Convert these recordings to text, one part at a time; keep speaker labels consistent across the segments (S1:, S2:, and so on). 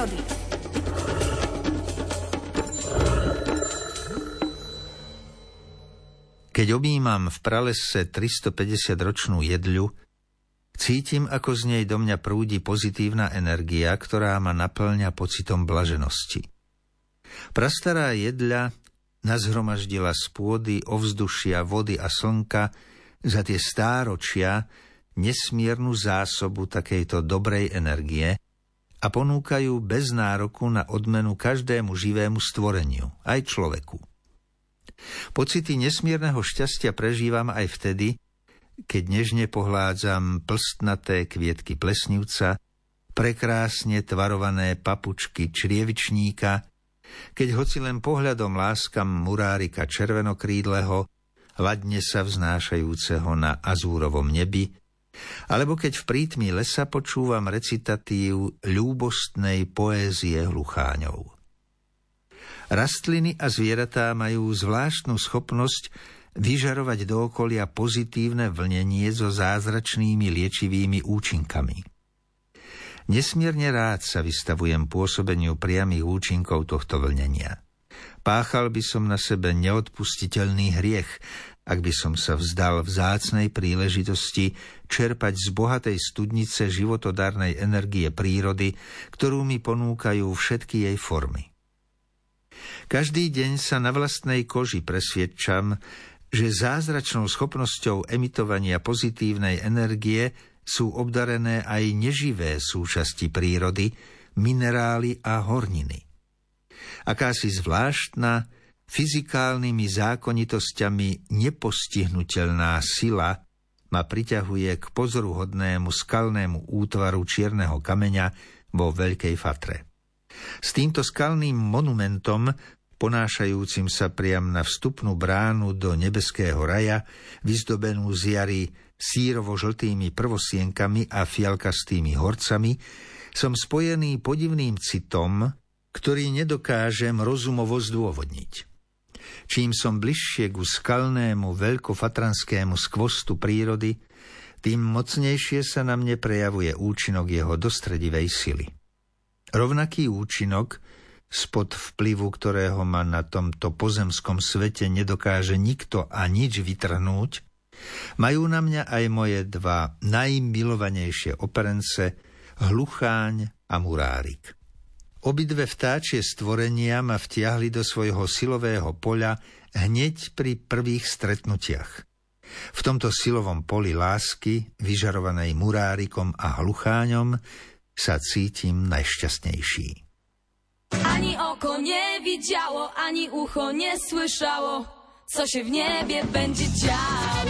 S1: prírody.
S2: Keď objímam v pralese 350-ročnú jedľu, cítim, ako z nej do mňa prúdi pozitívna energia, ktorá ma naplňa pocitom blaženosti. Prastará jedľa nazhromaždila z pôdy, ovzdušia, vody a slnka za tie stáročia nesmiernu zásobu takejto dobrej energie a ponúkajú bez nároku na odmenu každému živému stvoreniu, aj človeku. Pocity nesmierneho šťastia prežívam aj vtedy, keď nežne pohládzam plstnaté kvietky plesnivca, prekrásne tvarované papučky črievičníka, keď hoci len pohľadom láskam murárika červenokrídleho, ladne sa vznášajúceho na azúrovom nebi, alebo keď v prítmi lesa počúvam recitatív ľúbostnej poézie hlucháňov. Rastliny a zvieratá majú zvláštnu schopnosť vyžarovať do okolia pozitívne vlnenie so zázračnými liečivými účinkami. Nesmierne rád sa vystavujem pôsobeniu priamých účinkov tohto vlnenia. Páchal by som na sebe neodpustiteľný hriech, ak by som sa vzdal vzácnej príležitosti čerpať z bohatej studnice životodárnej energie prírody, ktorú mi ponúkajú všetky jej formy. Každý deň sa na vlastnej koži presviedčam, že zázračnou schopnosťou emitovania pozitívnej energie sú obdarené aj neživé súčasti prírody, minerály a horniny. Akási zvláštna, fyzikálnymi zákonitosťami nepostihnutelná sila ma priťahuje k pozoruhodnému skalnému útvaru čierneho kameňa vo Veľkej Fatre. S týmto skalným monumentom ponášajúcim sa priam na vstupnú bránu do nebeského raja, vyzdobenú z jary sírovo-žltými prvosienkami a fialkastými horcami, som spojený podivným citom, ktorý nedokážem rozumovo zdôvodniť. Čím som bližšie ku skalnému veľkofatranskému skvostu prírody, tým mocnejšie sa na mne prejavuje účinok jeho dostredivej sily. Rovnaký účinok spod vplyvu ktorého ma na tomto pozemskom svete nedokáže nikto a nič vytrhnúť, majú na mňa aj moje dva najmilovanejšie operence Hlucháň a Murárik. Obidve vtáčie stvorenia ma vtiahli do svojho silového poľa hneď pri prvých stretnutiach. V tomto silovom poli lásky, vyžarovanej murárikom a hlucháňom, sa cítim najšťastnejší.
S3: Ani oko nie widziało, ani ucho nie słyszało, co się w niebie będzie działo.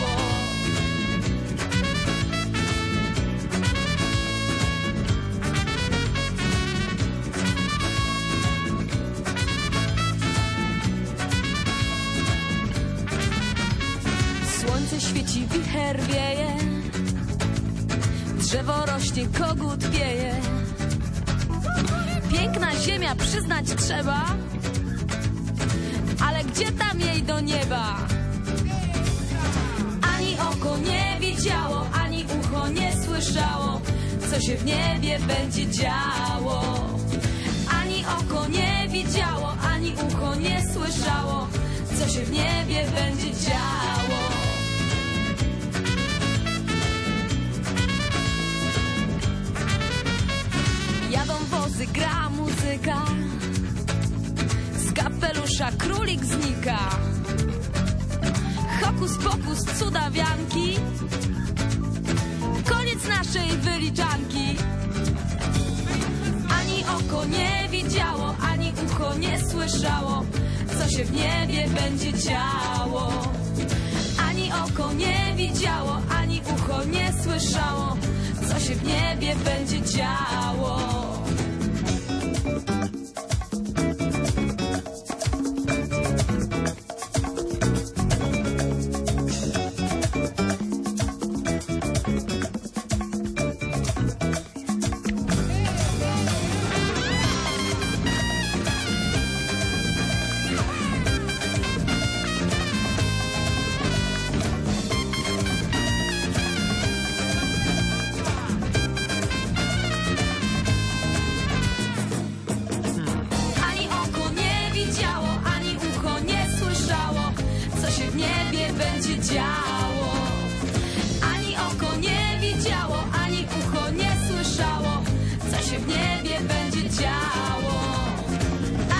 S3: Drzewo rośnie, kogut wieje piękna ziemia, przyznać trzeba, ale gdzie tam jej do nieba? Ani oko nie widziało, ani ucho nie słyszało, co się w niebie będzie działo. Ani oko nie widziało, ani ucho nie słyszało, co się w niebie będzie działo. Wozy, gra muzyka. Z kapelusza królik znika. Hokus pokus, cudawianki. Koniec naszej wyliczanki. Ani oko nie widziało, ani ucho nie słyszało Co się w niebie będzie działo. Ani oko nie widziało, ani ucho nie słyszało Co się w niebie będzie działo działo. Ani oko nie widziało, ani ucho nie słyszało, co się w niebie będzie działo.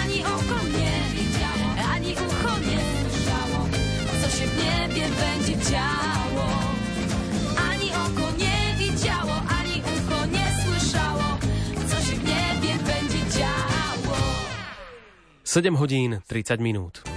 S3: Ani oko nie widziało, ani ucho nie słyszało, co się w niebie będzie działo. Ani oko nie widziało, ani ucho nie słyszało, co się w niebie będzie działo.
S1: 7 hodín 30 minút.